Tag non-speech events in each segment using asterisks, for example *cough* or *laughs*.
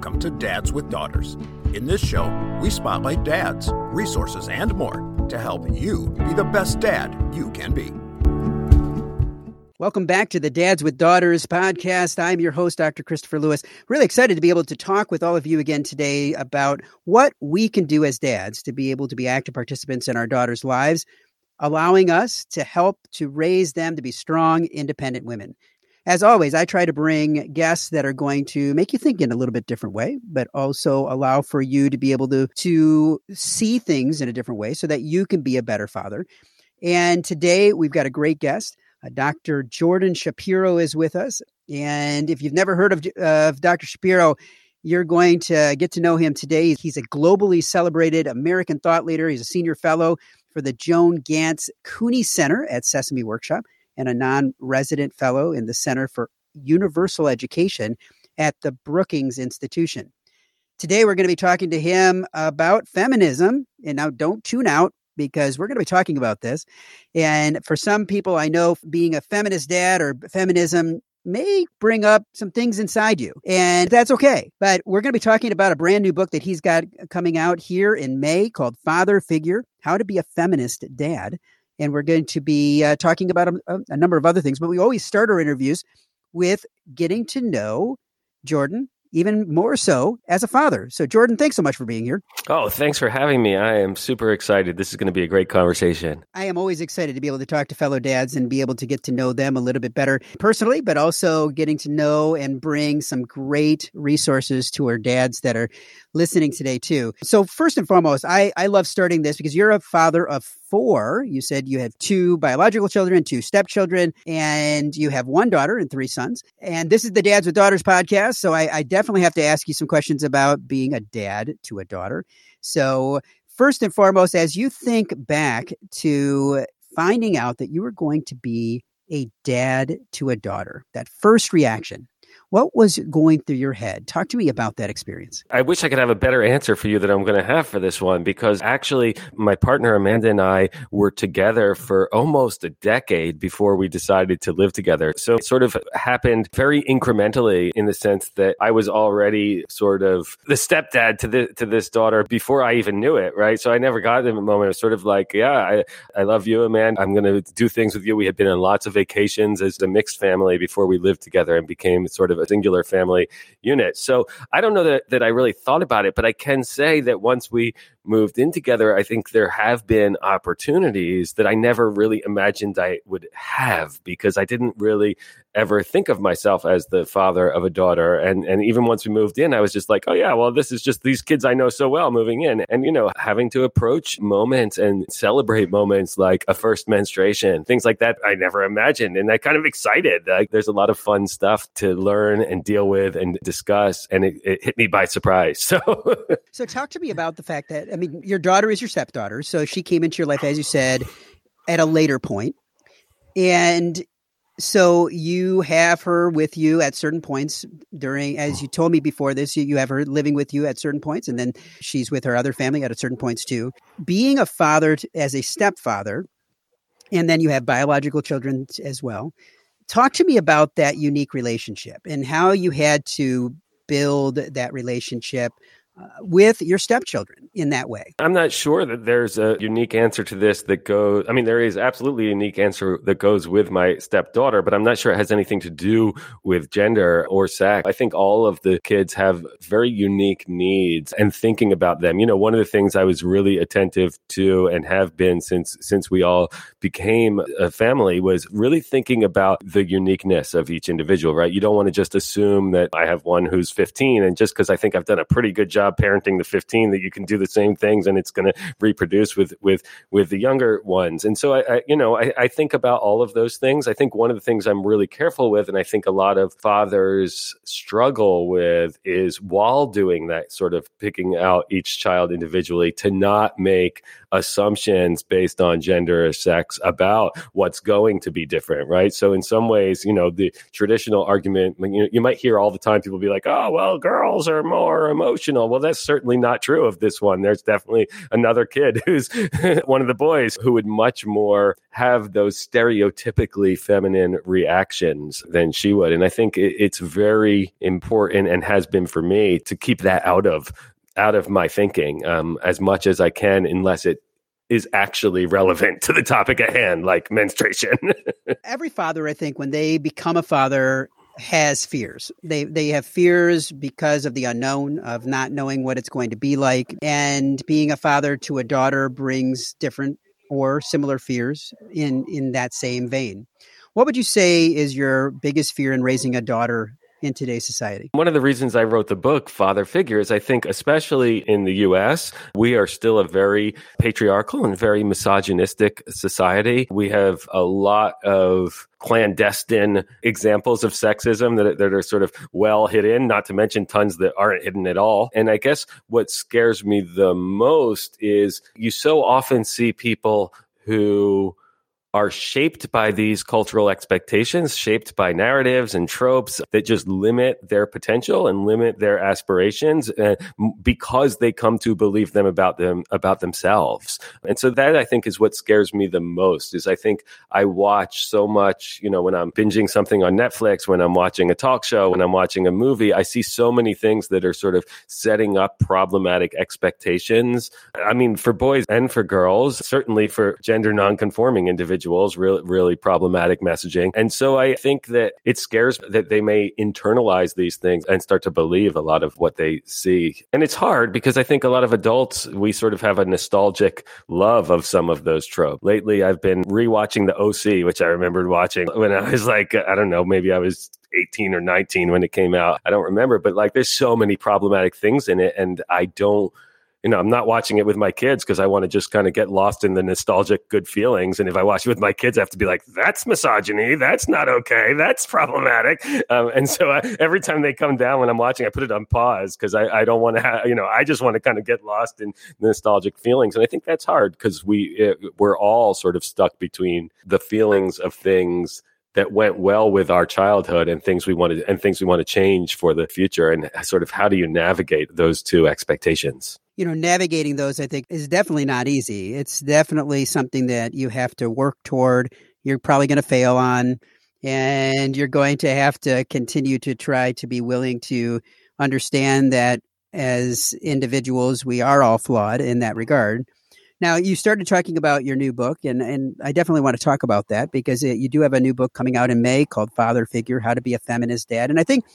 Welcome to Dads with Daughters. In this show, we spotlight dads, resources, and more to help you be the best dad you can be. Welcome back to the Dads with Daughters podcast. I'm your host, Dr. Christopher Lewis. Really excited to be able to talk with all of you again today about what we can do as dads to be able to be active participants in our daughters' lives, allowing us to help to raise them to be strong, independent women. As always, I try to bring guests that are going to make you think in a little bit different way, but also allow for you to be able to, to see things in a different way so that you can be a better father. And today we've got a great guest. Uh, Dr. Jordan Shapiro is with us. And if you've never heard of, uh, of Dr. Shapiro, you're going to get to know him today. He's a globally celebrated American thought leader. He's a senior fellow for the Joan Ganz Cooney Center at Sesame Workshop and a non resident fellow in the Center for Universal Education at the Brookings Institution. Today, we're going to be talking to him about feminism. And now, don't tune out because we're going to be talking about this. And for some people, I know being a feminist dad or feminism may bring up some things inside you, and that's okay. But we're going to be talking about a brand new book that he's got coming out here in May called Father Figure How to Be a Feminist Dad and we're going to be uh, talking about a, a, number of other things. But we always start our interviews with getting to know Jordan even more so as a father. So, Jordan, thanks so much for being here. Oh, thanks for having me. I am super excited. This is going to be a great conversation. I am always excited to be able to talk to fellow dads and be able to get to know them a little bit better personally, but also getting to know and bring some great resources to our dads that are listening today, too. So, first and foremost, I, I love starting this because you're a father of four. You said you have two biological children, two stepchildren, and you have one daughter and three sons. And this is the Dads with Daughters podcast. So I, I definitely have to ask you some questions about being a dad to a daughter. So, first and foremost, as you think back to finding out that you were going to be a dad to a daughter, that first reaction, what was going through your head? Talk to me about that experience. I wish I could have a better answer for you that I'm going to have for this one because actually, my partner Amanda and I were together for almost a decade before we decided to live together. So it sort of happened very incrementally in the sense that I was already sort of the stepdad to the to this daughter before I even knew it, right? So I never got the moment. Was sort of like, yeah, I, I love you, Amanda. I'm going to do things with you. We had been on lots of vacations as a mixed family before we lived together and became sort of a singular family unit. So I don't know that, that I really thought about it, but I can say that once we moved in together, I think there have been opportunities that I never really imagined I would have because I didn't really ever think of myself as the father of a daughter. And and even once we moved in, I was just like, oh yeah, well, this is just these kids I know so well moving in. And you know, having to approach moments and celebrate moments like a first menstruation, things like that, I never imagined. And I kind of excited. Like there's a lot of fun stuff to learn and deal with and discuss. And it, it hit me by surprise. *laughs* So So talk to me about the fact that I mean, your daughter is your stepdaughter. So she came into your life, as you said, at a later point. And so you have her with you at certain points during, as you told me before this, you, have her living with you at certain points, and then she's with her other family at certain points too. Being a father as a stepfather, and then you have biological children as well. Talk to me about that unique relationship and how you had to build that relationship with your stepchildren in that way? I'm not sure that there's a unique answer to this that goes. I mean, there is absolutely a unique answer that goes with my stepdaughter, but I'm not sure it has anything to do with gender or sex. I think all of the kids have very unique needs and thinking about them. You know, one of the things I was really attentive to and have been since since we all became a family was really thinking about the uniqueness of each individual, right? You don't want to just assume that I have one who's 15 and just because I think I've done a pretty good job parenting the 15 that you can do the same things and it's going to reproduce with with with the younger ones. And so i, I you know I, I, think about all of those things. I think one of the things i'm really careful with and i think a lot of fathers struggle with is while doing that sort of picking out each child individually to not make assumptions based on gender or sex about what's going to be different, right? So in some ways, you know, the traditional argument, you know, you might hear all the time people be like, "Oh, well, girls are more emotional." Well, that's certainly not true of this one. There's definitely another kid *laughs* who's *laughs* one of the boys who would much more have those stereotypically feminine reactions than she would. And I think it's very important and has been for me to keep that out of out of my thinking um, as much as I can, unless it is actually relevant to the topic at hand, like menstruation. *laughs* Every father, I think, when they become a father, has fears. They they have fears because of the unknown of not knowing what it's going to be like, and being a father to a daughter brings different or similar fears in in that same vein. What would you say is your biggest fear in raising a daughter in today's society. One of the reasons I wrote the book, Father Figure, is I think, especially in the US, we are still a very patriarchal and very misogynistic society. We have a lot of clandestine examples of sexism that, that are sort of well hidden, not to mention tons that aren't hidden at all. And I guess what scares me the most is you so often see people who are shaped by these cultural expectations, shaped by narratives and tropes that just limit their potential and limit their aspirations uh, because they come to believe them about them about themselves. And so that I think is what scares me the most is I think I watch so much, you know, when I'm binging something on Netflix, when I'm watching a talk show, when I'm watching a movie, I see so many things that are sort of setting up problematic expectations. I mean, for boys and for girls, certainly for gender nonconforming individuals individuals, really, really problematic messaging. And so I think that it scares that they may internalize these things and start to believe a lot of what they see. And it's hard because I think a lot of adults, we sort of have a nostalgic love of some of those tropes. Lately, I've been rewatching The OC, which I remembered watching when I was like, I don't know, maybe I was 18 or 19 when it came out. I don't remember, but like there's so many problematic things in it. And I don't you know, I'm not watching it with my kids because I want to just kind of get lost in the nostalgic good feelings. And if I watch it with my kids, I have to be like, that's misogyny. That's not okay. That's problematic. Um, and so I, every time they come down when I'm watching, I put it on pause because I, I, don't want to have, you know, I just want to kind of get lost in nostalgic feelings. And I think that's hard because we, it, we're all sort of stuck between the feelings of things that went well with our childhood and things we wanted and things we want to change for the future and uh, sort of how do you navigate those two expectations you know navigating those i think is definitely not easy it's definitely something that you have to work toward you're probably going to fail on and you're going to have to continue to try to be willing to understand that as individuals we are all flawed in that regard now, you started talking about your new book, and, and I definitely want to talk about that because it, you do have a new book coming out in May called Father Figure How to Be a Feminist Dad. And I think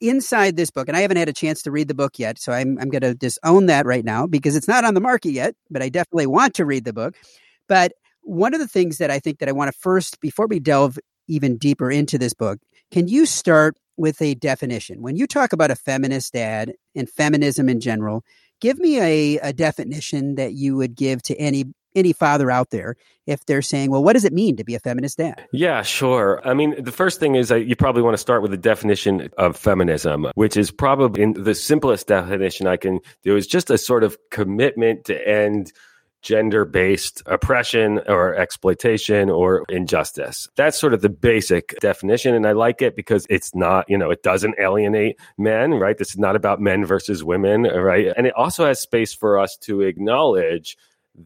inside this book, and I haven't had a chance to read the book yet, so I'm, I'm going to disown that right now because it's not on the market yet, but I definitely want to read the book. But one of the things that I think that I want to first, before we delve even deeper into this book, can you start with a definition? When you talk about a feminist dad and feminism in general, give me a, a definition that you would give to any any father out there if they're saying, well, what does it mean to be a feminist dad? Yeah, sure. I mean, the first thing is you probably want to start with the definition of feminism, which is probably the simplest definition I can do is just a sort of commitment to end gender based oppression or exploitation or injustice. That's sort of the basic definition. And I like it because it's not, you know, it doesn't alienate men, right? This is not about men versus women, right? And it also has space for us to acknowledge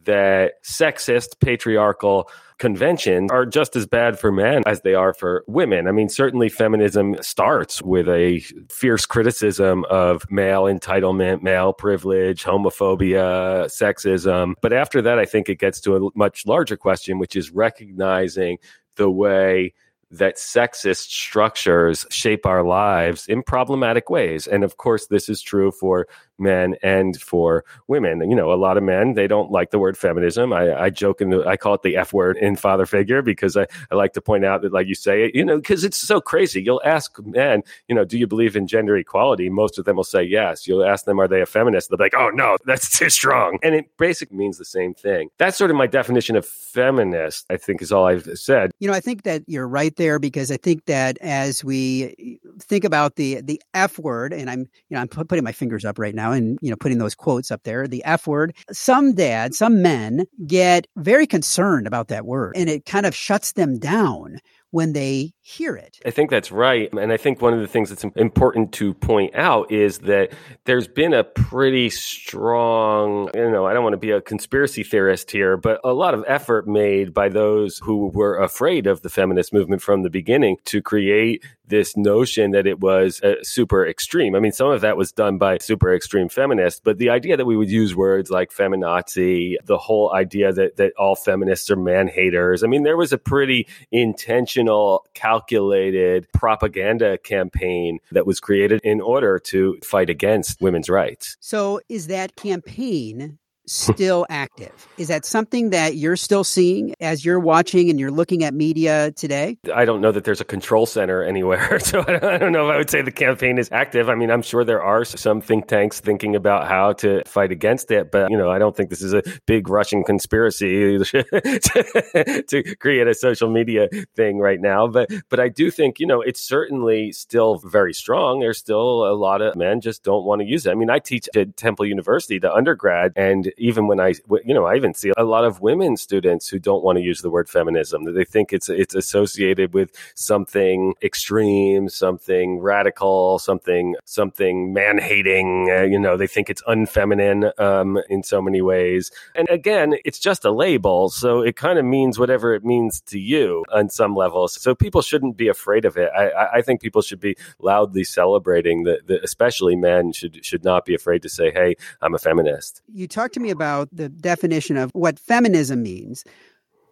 that sexist, patriarchal conventions are just as bad for men as they are for women. I mean, certainly feminism starts with a fierce criticism of male entitlement, male privilege, homophobia, sexism. But after that, I think it gets to a much larger question, which is recognizing the way that sexist structures shape our lives in problematic ways. And of course, this is true for men and for women. You know, a lot of men, they don't like the word feminism. I, I joke and I call it the F word in father figure because I, I like to point out that, like you say, you know, because it's so crazy. You'll ask men, you know, do you believe in gender equality? Most of them will say yes. You'll ask them, are they a feminist? They'll be like, oh, no, that's too strong. And it basically means the same thing. That's sort of my definition of feminist, I think is all I've said. You know, I think that you're right there because I think that as we think about the the F word, and I'm you know I'm putting my fingers up right now, and you know putting those quotes up there. The F word. Some dads, some men get very concerned about that word, and it kind of shuts them down when they hear it. I think that's right. And I think one of the things that's important to point out is that there's been a pretty strong, you know, I don't want to be a conspiracy theorist here, but a lot of effort made by those who were afraid of the feminist movement from the beginning to create this notion that it was uh, super extreme. I mean, some of that was done by super extreme feminists, but the idea that we would use words like feminazi, the whole idea that, that all feminists are man haters. I mean, there was a pretty intentional, calculated propaganda campaign that was created in order to fight against women's rights. So is that campaign still *laughs* active. Is that something that you're still seeing as you're watching and you're looking at media today? I don't know that there's a control center anywhere. *laughs* So I don't know if I would say the campaign is active. I mean, I'm sure there are some think tanks thinking about how to fight against it, but you know, I don't think this is a big Russian conspiracy *laughs* to, to create a social media thing right now. But but I do think, you know, it's certainly still very strong. There's still a lot of men just don't want to use it. I mean, I teach at Temple University, the undergrad, and even when I, you know, I even see a lot of women students who don't want to use the word feminism. They think it's it's associated with something extreme, something radical, something something man hating. Uh, you know, they think it's unfeminine um, in so many ways. And again, it's just a label, so it kind of means whatever it means to you on some levels. So people shouldn't be afraid of it. I, I think people should be loudly celebrating that, especially men should should not be afraid to say, "Hey, I'm a feminist." You talked to me about the definition of what feminism means.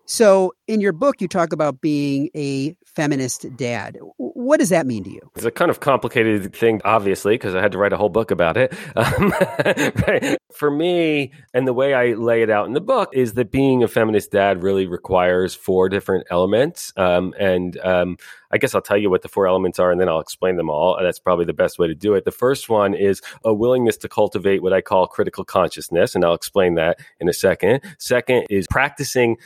So, in your book, you talk about being a feminist dad. What does that mean to you? It's a kind of complicated thing, obviously, because I had to write a whole book about it. *laughs* Um, For me, and the way I lay it out in the book, is that being a feminist dad really requires four different elements. Um, and um, I guess I'll tell you what the four elements are and then I'll explain them all. That's probably the best way to do it. The first one is a willingness to cultivate what I call critical consciousness, and I'll explain that in a second. Second is practicing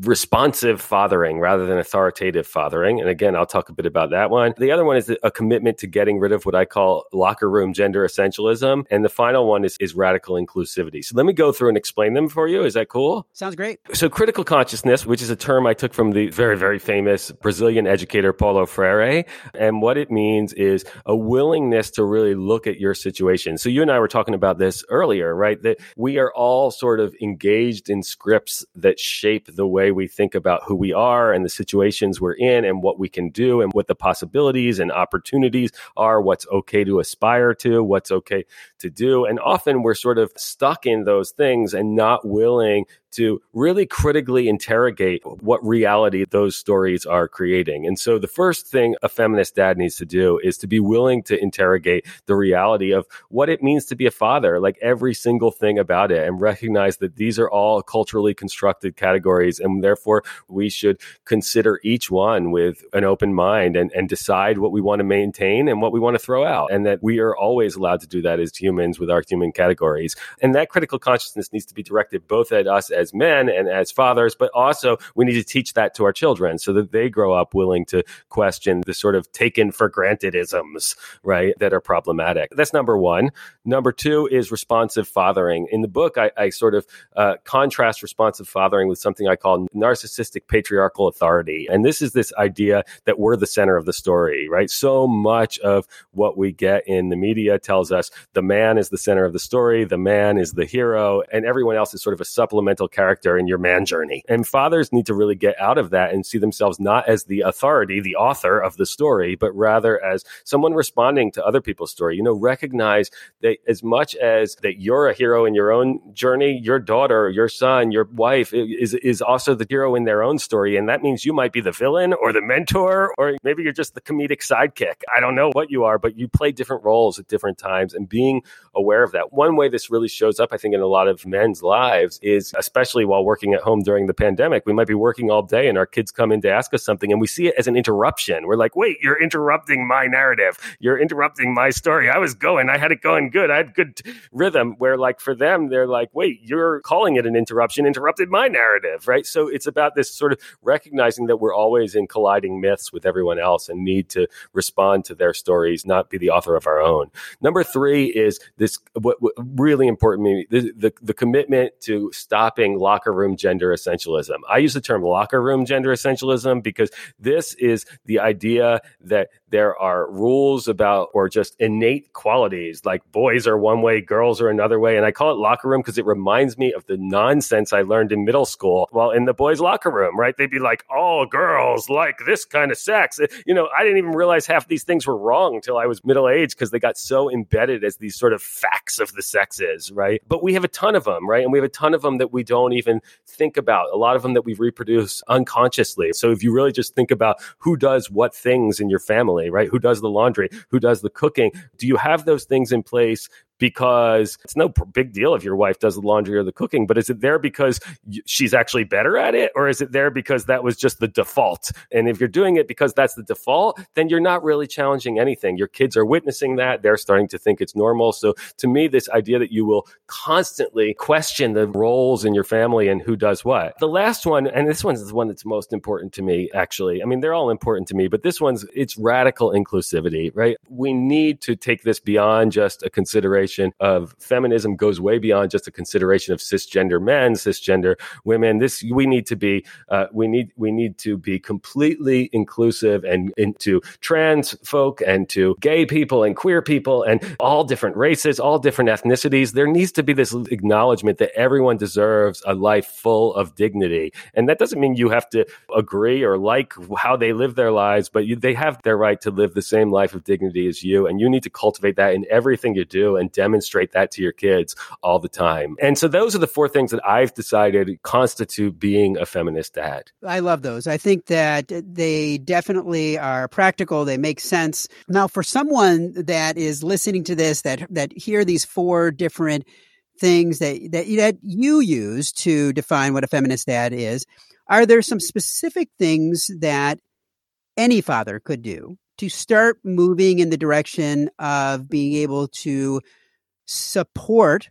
responsive fathering rather than authoritative fathering. And again, I'll talk a bit about that one. The other one is a commitment to getting rid of what I call locker room gender essentialism. And the final one is, is radical inclusivity. So let me go through and explain them for you. Is that cool? Sounds great. So critical consciousness, which is a term I took from the very, very famous Brazilian educator Paulo Freire. And what it means is a willingness to really look at your situation. So you and I were talking about this earlier, right? That we are all sort of engaged in scripts that shape the way way we think about who we are and the situations we're in and what we can do and what the possibilities and opportunities are, what's okay to aspire to, what's okay to do. And often we're sort of stuck in those things and not willing to really critically interrogate what reality those stories are creating. And so the first thing a feminist dad needs to do is to be willing to interrogate the reality of what it means to be a father, like every single thing about it, and recognize that these are all culturally constructed categories. And therefore, we should consider each one with an open mind and, and decide what we want to maintain and what we want to throw out. And that we are always allowed to do that as humans with our human categories. And that critical consciousness needs to be directed both at us as men and as fathers, but also we need to teach that to our children so that they grow up willing to question the sort of taken for granted isms, right, that are problematic. That's number one. Number two is responsive fathering. In the book, I, I sort of uh, contrast responsive fathering with something I call narcissistic patriarchal authority. And this is this idea that we're the center of the story, right? So much of what we get in the media tells us the man is the center of the story, the man is the hero, and everyone else is sort of a supplemental character in your man journey. And fathers need to really get out of that and see themselves not as the authority, the author of the story, but rather as someone responding to other people's story. You know, recognize that as much as that you're a hero in your own journey, your daughter, your son, your wife is is also the hero in their own story. And that means you might be the villain or the mentor, or maybe you're just the comedic sidekick. I don't know what you are, but you play different roles at different times and being aware of that. One way this really shows up, I think, in a lot of men's lives is especially especially while working at home during the pandemic. We might be working all day and our kids come in to ask us something and we see it as an interruption. We're like, wait, you're interrupting my narrative. You're interrupting my story. I was going, I had it going good. I had good rhythm. Where like for them, they're like, wait, you're calling it an interruption, interrupted my narrative, right? So it's about this sort of recognizing that we're always in colliding myths with everyone else and need to respond to their stories, not be the author of our own. Number three is this what, what really important the, the, the commitment to stopping locker room gender essentialism. I use the term locker room gender essentialism because this is the idea that there are rules about or just innate qualities like boys are one way, girls are another way. And I call it locker room because it reminds me of the nonsense I learned in middle school while in the boys' locker room, right? They'd be like, all girls like this kind of sex. Uh, you know, I didn't even realize half these things were wrong until I was middle aged because they got so embedded as these sort of facts of the sexes, right? But we have a ton of them, right? And we have a ton of them that we don't even think about, a lot of them that we reproduce unconsciously. So if you really just think about who does what things in your family, right? Who does the laundry? Who does the cooking? Do you have those things in place because it's no big deal if your wife does the laundry or the cooking, but is it there because she's actually better at it? Or is it there because that was just the default? And if you're doing it because that's the default, then you're not really challenging anything. Your kids are witnessing that. They're starting to think it's normal. So to me, this idea that you will constantly question the roles in your family and who does what. The last one, and this one's the one that's most important to me, actually. I mean, they're all important to me, but this one's, it's radical inclusivity, right? We need to take this beyond just a consideration consideration of feminism goes way beyond just a consideration of cisgender men, cisgender women. This we need to be uh, we need we need to be completely inclusive and into trans folk and to gay people and queer people and all different races, all different ethnicities. There needs to be this acknowledgement that everyone deserves a life full of dignity, and that doesn't mean you have to agree or like how they live their lives, but you, they have their right to live the same life of dignity as you, and you need to cultivate that in everything you do and demonstrate that to your kids all the time. And so those are the four things that I've decided constitute being a feminist dad. I love those. I think that they definitely are practical. They make sense. Now, for someone that is listening to this, that, that hear these four different things that, that, that you use to define what a feminist dad is, are there some specific things that any father could do to start moving in the direction of being able to support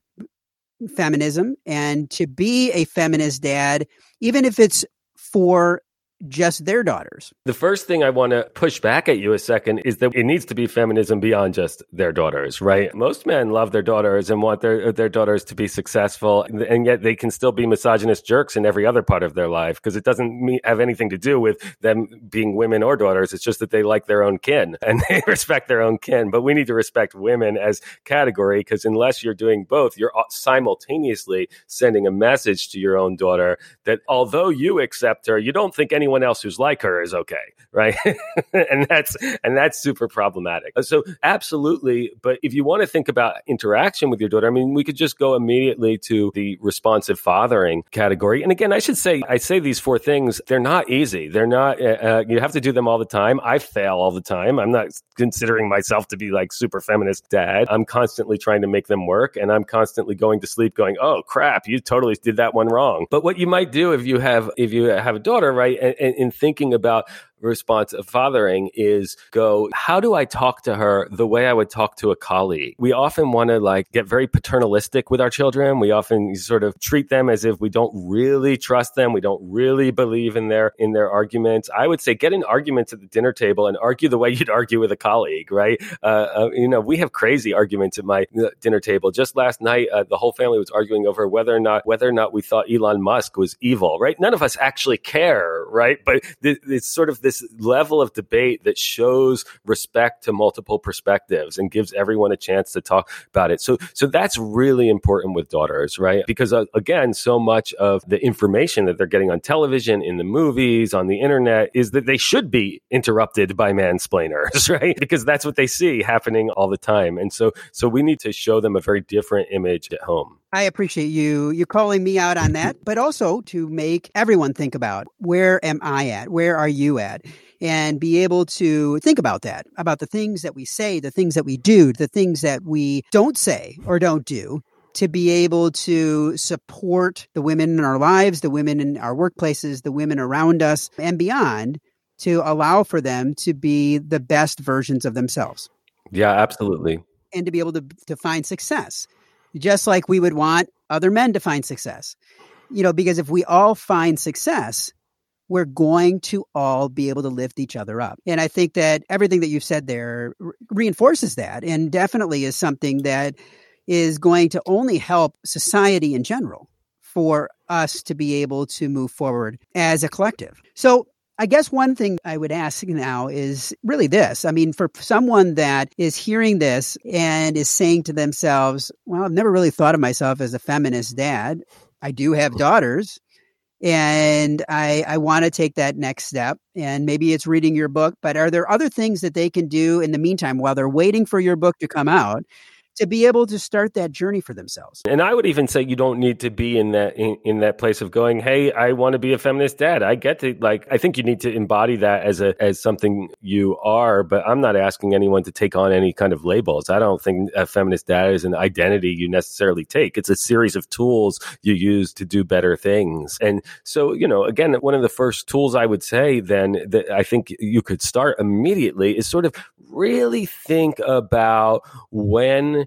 feminism and to be a feminist dad, even if it's for just their daughters. The first thing I want to push back at you a second is that it needs to be feminism beyond just their daughters, right? Most men love their daughters and want their their daughters to be successful, and yet they can still be misogynist jerks in every other part of their life because it doesn't have anything to do with them being women or daughters. It's just that they like their own kin *laughs* and they respect their own kin. But we need to respect women as category because unless you're doing both, you're simultaneously sending a message to your own daughter that although you accept her, you don't think any anyone else who's like her is okay, right? *laughs* and that's and that's super problematic. So absolutely, but if you want to think about interaction with your daughter, I mean, we could just go immediately to the responsive fathering category. And again, I should say, I say these four things. They're not easy. They're not. Uh, uh, you have to do them all the time. I fail all the time. I'm not considering myself to be like super feminist dad. I'm constantly trying to make them work, and I'm constantly going to sleep going, "Oh crap, you totally did that one wrong." But what you might do if you have if you have a daughter, right, and, in, in thinking about responsive fathering is go, how do I talk to her the way I would talk to a colleague? We often want to like get very paternalistic with our children. We often sort of treat them as if we don't really trust them. We don't really believe in their, in their arguments. I would say get in arguments at the dinner table and argue the way you'd argue with a colleague, right? Uh, uh, you know, we have crazy arguments at my uh, dinner table. Just last night, uh, the whole family was arguing over whether or not, whether or not we thought Elon Musk was evil, right? None of us actually care, right? But th- it's sort of this level of debate that shows respect to multiple perspectives and gives everyone a chance to talk about it. So, so that's really important with daughters, right? Because uh, again, so much of the information that they're getting on television, in the movies, on the internet is that they should be interrupted by mansplainers, *laughs* right? Because that's what they see happening all the time. And so, so we need to show them a very different image at home. I appreciate you you calling me out on that, but also to make everyone think about where am I at? Where are you at? And be able to think about that, about the things that we say, the things that we do, the things that we don't say or don't do to be able to support the women in our lives, the women in our workplaces, the women around us, and beyond to allow for them to be the best versions of themselves. Yeah, absolutely. And to be able to, to find success, just like we would want other men to find success. You know, because if we all find success, we're going to all be able to lift each other up. And I think that everything that you've said there reinforces that and definitely is something that is going to only help society in general for us to be able to move forward as a collective. So, I guess one thing I would ask now is really this. I mean, for someone that is hearing this and is saying to themselves, well, I've never really thought of myself as a feminist dad. I do have mm. daughters and I, I want to take that next step. And maybe it's reading your book, but are there other things that they can do in the meantime while they're waiting for your book to come out to be able to start that journey for themselves. And I would even say you don't need to be in that in, in that place of going, "Hey, I want to be a feminist dad." I get to like I think you need to embody that as a as something you are, but I'm not asking anyone to take on any kind of labels. I don't think a feminist dad is an identity you necessarily take. It's a series of tools you use to do better things. And so, you know, again, one of the first tools I would say then that I think you could start immediately is sort of really think about when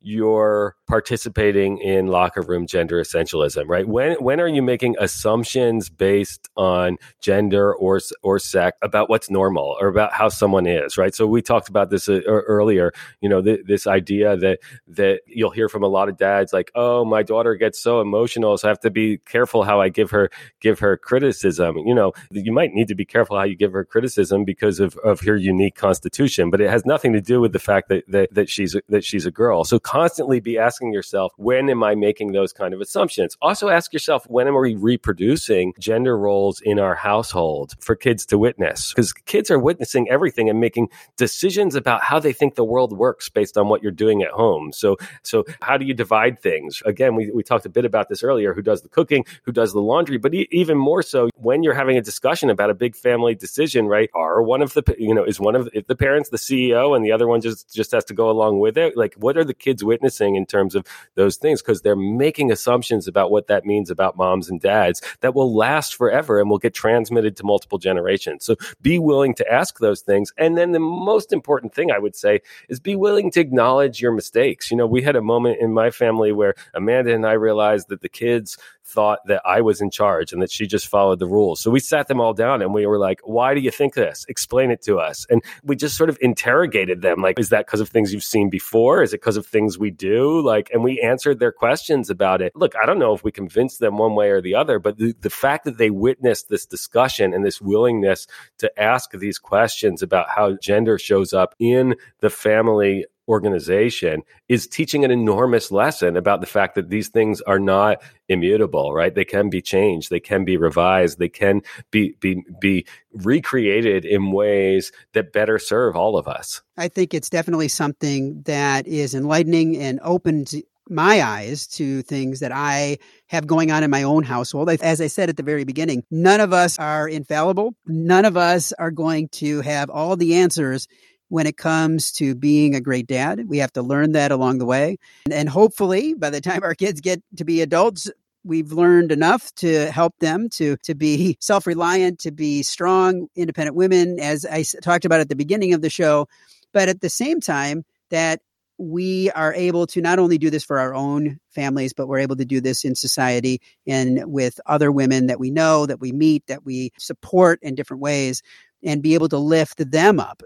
you're participating in locker room gender essentialism, right? When when are you making assumptions based on gender or or sex about what's normal or about how someone is, right? So we talked about this uh, earlier. You know, th- this idea that that you'll hear from a lot of dads like, "Oh, my daughter gets so emotional, so I have to be careful how I give her give her criticism." You know, you might need to be careful how you give her criticism because of of her unique constitution, but it has nothing to do with the fact that that, that she's that she's a girl. So constantly be asking yourself, when am I making those kind of assumptions? Also ask yourself, when am we reproducing gender roles in our household for kids to witness? Because kids are witnessing everything and making decisions about how they think the world works based on what you're doing at home. So, so how do you divide things? Again, we, we talked a bit about this earlier, who does the cooking, who does the laundry, but e- even more so when you're having a discussion about a big family decision, right? Are one of the, you know, is one of the parents the CEO and the other one just, just has to go along with it? Like, what are the kids kids witnessing in terms of those things because they're making assumptions about what that means about moms and dads that will last forever and will get transmitted to multiple generations. So be willing to ask those things. And then the most important thing I would say is be willing to acknowledge your mistakes. You know, we had a moment in my family where Amanda and I realized that the kids thought that I was in charge and that she just followed the rules. So we sat them all down and we were like, why do you think this? Explain it to us. And we just sort of interrogated them like, is that because of things you've seen before? Is it because of things we do? Like, and we answered their questions about it. Look, I don't know if we convinced them one way or the other, but the, the fact that they witnessed this discussion and this willingness to ask these questions about how gender shows up in the family organization is teaching an enormous lesson about the fact that these things are not immutable right they can be changed they can be revised they can be be be recreated in ways that better serve all of us i think it's definitely something that is enlightening and opens my eyes to things that I have going on in my own household. As I said at the very beginning, none of us are infallible. None of us are going to have all the answers when it comes to being a great dad. We have to learn that along the way. And hopefully, by the time our kids get to be adults, we've learned enough to help them to to be *laughs* self-reliant to be strong independent women as i talked about at the beginning of the show but at the same time that we are able to not only do this for our own families but we're able to do this in society and with other women that we know that we meet that we support in different ways and be able to lift them up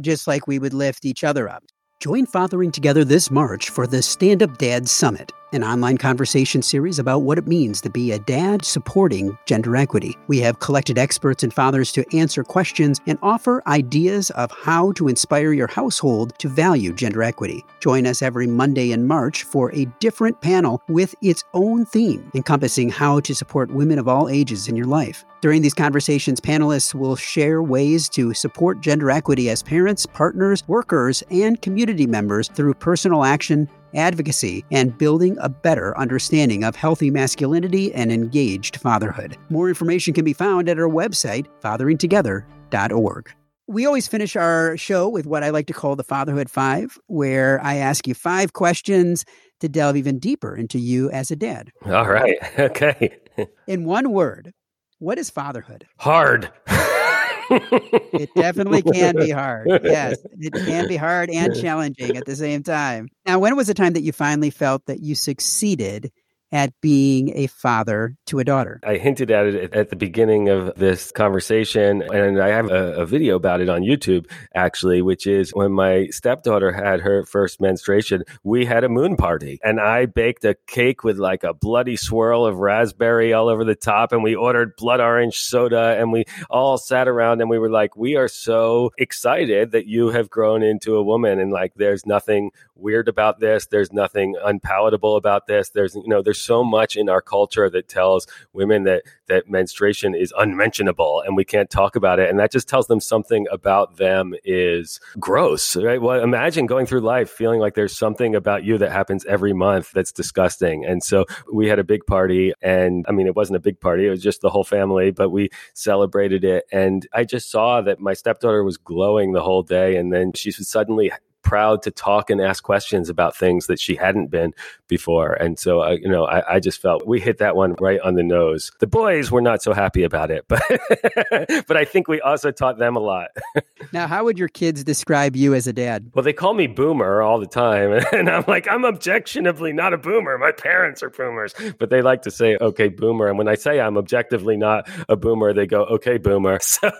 just like we would lift each other up. Join Fathering Together this March for the Stand Up Dad Summit an online conversation series about what it means to be a dad supporting gender equity. We have collected experts and fathers to answer questions and offer ideas of how to inspire your household to value gender equity. Join us every Monday in March for a different panel with its own theme, encompassing how to support women of all ages in your life. During these conversations, panelists will share ways to support gender equity as parents, partners, workers, and community members through personal action advocacy, and building a better understanding of healthy masculinity and engaged fatherhood. More information can be found at our website, fatheringtogether.org. we always finish our show with what I like to call the Fatherhood Five, where I ask you five questions to delve even deeper into you as a dad. All right. *laughs* Okay. In one word, what is fatherhood? Hard. *laughs* it definitely can be hard. Yes, it can be hard and *laughs* challenging at the same time. Now, when was the time that you finally felt that you succeeded at being a father to a daughter. I hinted at it at the beginning of this conversation, and I have a, a, video about it on YouTube, actually, which is when my stepdaughter had her first menstruation, we had a moon party, and I baked a cake with like a bloody swirl of raspberry all over the top, and we ordered blood orange soda, and we all sat around and we were like, we are so excited that you have grown into a woman, and like, there's nothing weird about this, there's nothing unpalatable about this, there's, you know, there's so much in our culture that tells women that that menstruation is unmentionable and we can't talk about it. And that just tells them something about them is gross right? Well imagine going through life feeling like there's something about you that happens every month that's disgusting. And so we had a big party and i mean it wasn't a big party. It was just the whole family but we celebrated it. And i just saw that my stepdaughter was glowing the whole day and then she suddenly proud to talk and ask questions about things that she hadn't been before. And so, uh, you know, I, I, just felt we hit that one right on the nose. The boys were not so happy about it, *laughs* but but I think we also taught them a lot. *laughs* now, how would your kids describe you as a dad? Well, they call me boomer all the time, *laughs* and I'm like, I'm objectionably not a boomer. My parents are boomers, but they like to say, "Okay, boomer." And when I say I'm objectively not a boomer, they go, "Okay, boomer." So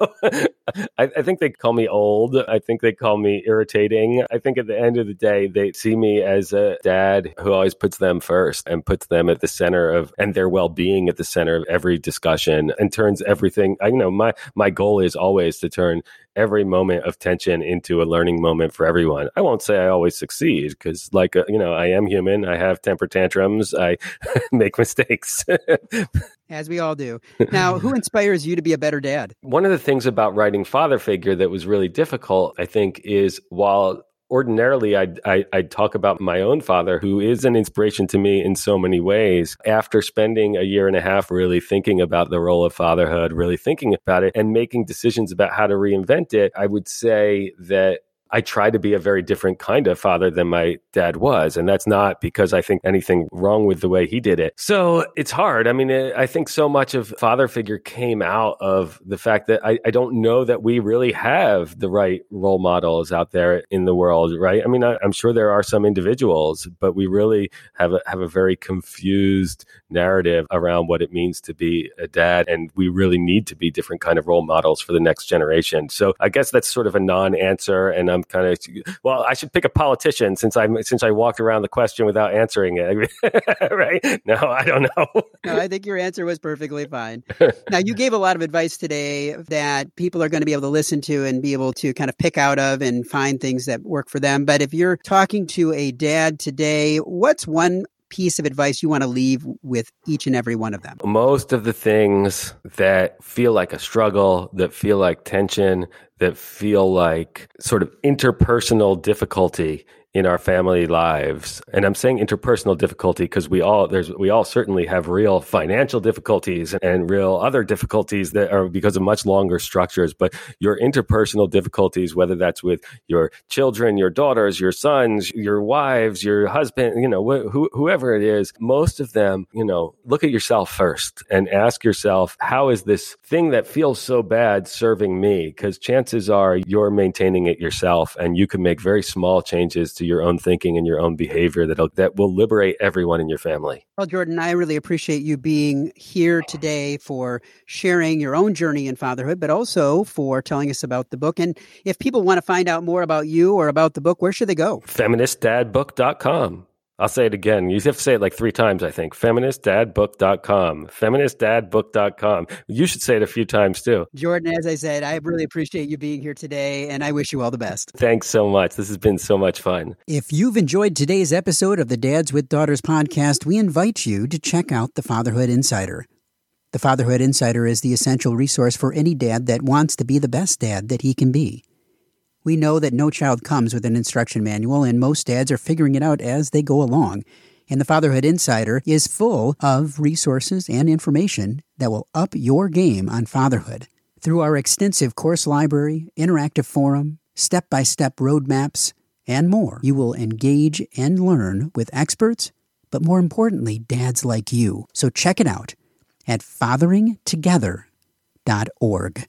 I, I think they call me old. I think they call me irritating. I think at the end of the day, they see me as a dad who always puts them first and puts them at the center of and their well being at the center of every discussion and turns everything. I you know my my goal is always to turn every moment of tension into a learning moment for everyone. I won't say I always succeed because, like, uh, you know, I am human. I have temper tantrums. I *laughs* make mistakes. *laughs* As we all do. Now, who *laughs* inspires you to be a better dad? One of the things about writing Father Figure that was really difficult, I think, is while ordinarily I'd, I, i would talk about my own father who is an inspiration to me in so many ways. After spending a year and a half really thinking about the role of fatherhood really thinking about it and making decisions about how to reinvent it i would say that I try to be a very different kind of father than my dad was. And that's not because I think anything wrong with the way he did it. So it's hard. I mean, I think so much of father figure came out of the fact that I, I don't know that we really have the right role models out there in the world, right? I mean, I, am sure there are some individuals, but we really have a, have a very confused narrative around what it means to be a dad. And we really need to be different kind of role models for the next generation. So I guess that's sort of a non answer. And I'm kind of well. I should pick a politician since I since I walked around the question without answering it. *laughs* right? No, I don't know. no, I think your answer was perfectly fine. *laughs* now you gave a lot of advice today that people are going to be able to listen to and be able to kind of pick out of and find things that work for them. But if you're talking to a dad today, what's one piece of advice you want to leave with each and every one of them? Most of the things that feel like a struggle, that feel like tension, that feel like sort of interpersonal difficulty in our family lives. And I'm saying interpersonal difficulty because we all there's we all certainly have real financial difficulties and real other difficulties that are because of much longer structures. But your interpersonal difficulties, whether that's with your children, your daughters, your sons, your wives, your husband, you know, wh- wh- whoever it is, most of them, you know, look at yourself first and ask yourself, how is this thing that feels so bad serving me? Because chances are you're maintaining it yourself and you can make very small changes to your own thinking and your own behavior that that will liberate everyone in your family. Well, Jordan, I really appreciate you being here today for sharing your own journey in fatherhood, but also for telling us about the book. And if people want to find out more about you or about the book, where should they go? Feministdadbook.com. I'll say it again. You have to say it like three times, I think. Feministdadbook.com. Feministdadbook.com. You should say it a few times too. Jordan, as I said, I really appreciate you being here today and I wish you all the best. Thanks so much. This has been so much fun. If you've enjoyed today's episode of the Dads with Daughters podcast, we invite you to check out the Fatherhood Insider. The Fatherhood Insider is the essential resource for any dad that wants to be the best dad that he can be. We know that no child comes with an instruction manual, and most dads are figuring it out as they go along. And the Fatherhood Insider is full of resources and information that will up your game on fatherhood. Through our extensive course library, interactive forum, step by step roadmaps, and more, you will engage and learn with experts, but more importantly, dads like you. So check it out at fatheringtogether.org.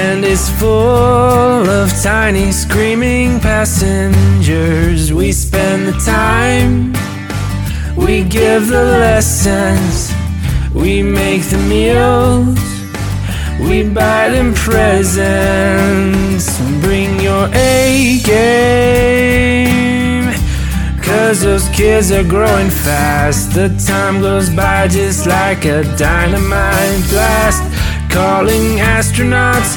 and it's full of tiny screaming passengers. We spend the time, we give the lessons, we make the meals. We buy them presents. Bring your A game. Cause those kids are growing fast. The time goes by just like a dynamite blast. Calling astronauts